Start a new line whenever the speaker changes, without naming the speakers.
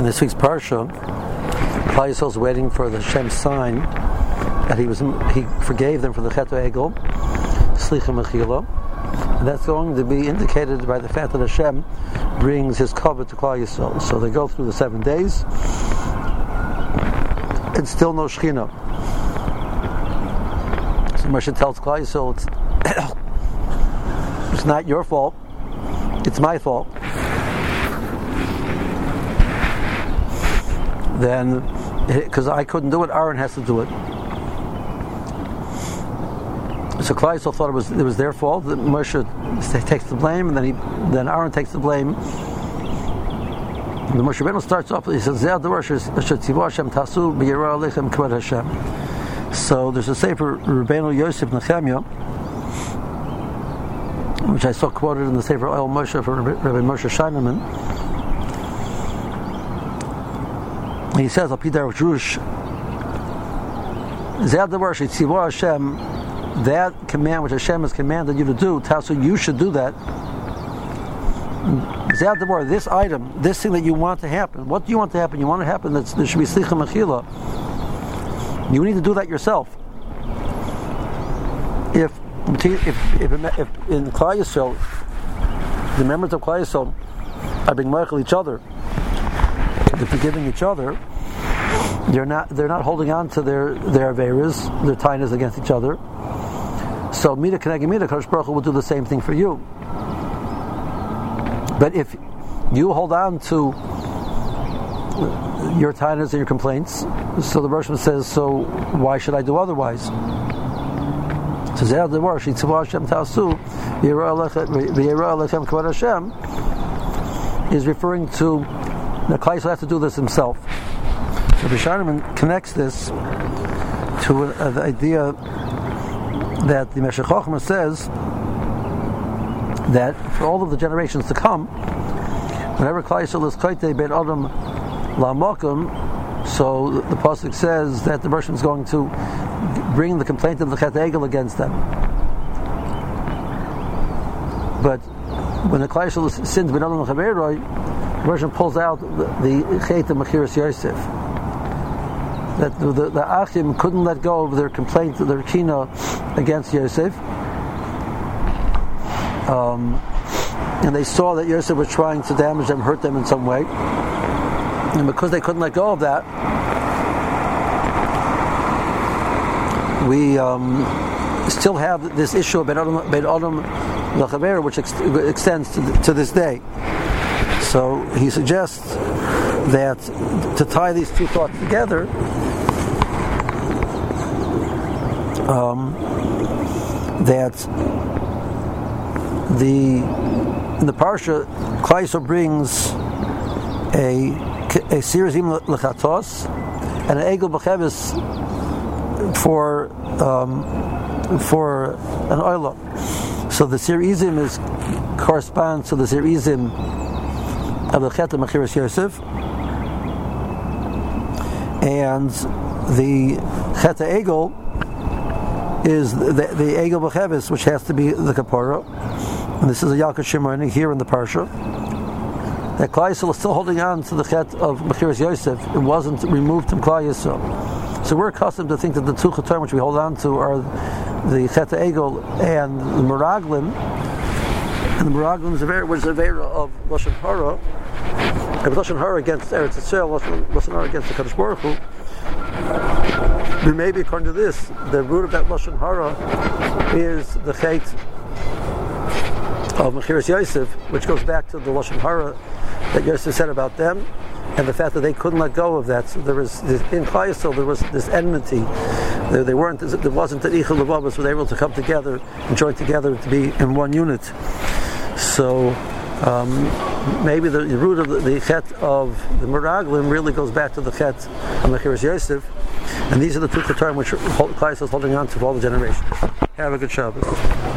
in this week's parsha, Klal is waiting for the Shem sign that he was he forgave them for the Chet Egel, Slicha Mechila. And that's going to be indicated by the fact that Hashem brings his cover to Klal Yisrael. So they go through the seven days, and still no Shechina. So Moshe tells Klal Yisrael, it's, it's not your fault, it's my fault. Then because I couldn't do it, Aaron has to do it. So Klal thought it was it was their fault. That Moshe takes the blame, and then he then Aaron takes the blame. The Moshe Rabbeinu starts off. He says, tasu Hashem." So there's a sefer Rabbeinu Yosef Nechemia, which I saw quoted in the sefer Oil Moshe for Rabbi Moshe Shineman. He says, Hashem, that command which Hashem has commanded you to do, Tasu, you should do that. Zad this item, this thing that you want to happen. What do you want to happen? You want to happen that there should be Slicha Mechila. You need to do that yourself. If if, if, if in Klal Yisrael, the members of Klal Yisrael are being mochel each other, they're forgiving each other, they're not they're not holding on to their their averas, their tainas against each other. So mida keneged mida, Kadosh Baruch Hu will do the same thing for you. But if you hold on to your tainas and your complaints, so the Russian says, so why should I do otherwise? Says is referring to the Klal has to do this himself. Rabbi Sharman connects this to uh, the idea that the Meshech Chochmah says that for all of the generations to come, whenever Klal Yisrael is Koite Ben Adam Lamokum, so the pasuk says that the Russian is going to bring the complaint of the Chet Egel against them. But when the Klal Yisrael sins Ben Adam Chaveroi, the Russian pulls out the, the Chet of Mechiris Yosef that the, the, Achim couldn't let go of their complaint, their kina against Yosef. Um, and they saw that Yosef was trying to damage them, hurt them in some way. And because they couldn't let go of that, we um, still have this issue of Ben Adam Lachaver, which ex- extends to, to this day. So he suggests that to tie these two thoughts together, um, that the in the parsha Klaiso brings a a series lechatos and an egel b'chevis for um, for an oila. So the serizim is corresponds to the serizim of the Chet Machiris Yosef, and the Chet Egel is the, the Egel B'chevis, which has to be the Kapara. And this is a Yalkut Shimoni here in the Parsha. That Klal Yisrael is still holding on to the Chet of Machiris Yosef. It wasn't removed from Klal Yisrael. So we're accustomed to think that the two Chetar which we hold on to are the Chet Egel and the Meraglim. And the Meraglim is a very, is a very of Lashon Hara. And Lashon Hara against Eretz Yisrael, Lashon Hara against the Kadosh Baruch Hu. But maybe according to this, the root of that lashon hara is the chait of Mechiris Yosef, which goes back to the lashon hara that Yosef said about them, and the fact that they couldn't let go of that. So there was this, in Klal there was this enmity. They, they weren't. There wasn't an ichul levavos, were able to come together and join together to be in one unit. So. Um, maybe the, root of the, the chet of the Meraglim really goes back to the chet of Mechiris Yosef, and these are the two Qatarim which Klal is holding on to for all the generations. Have a good Shabbos.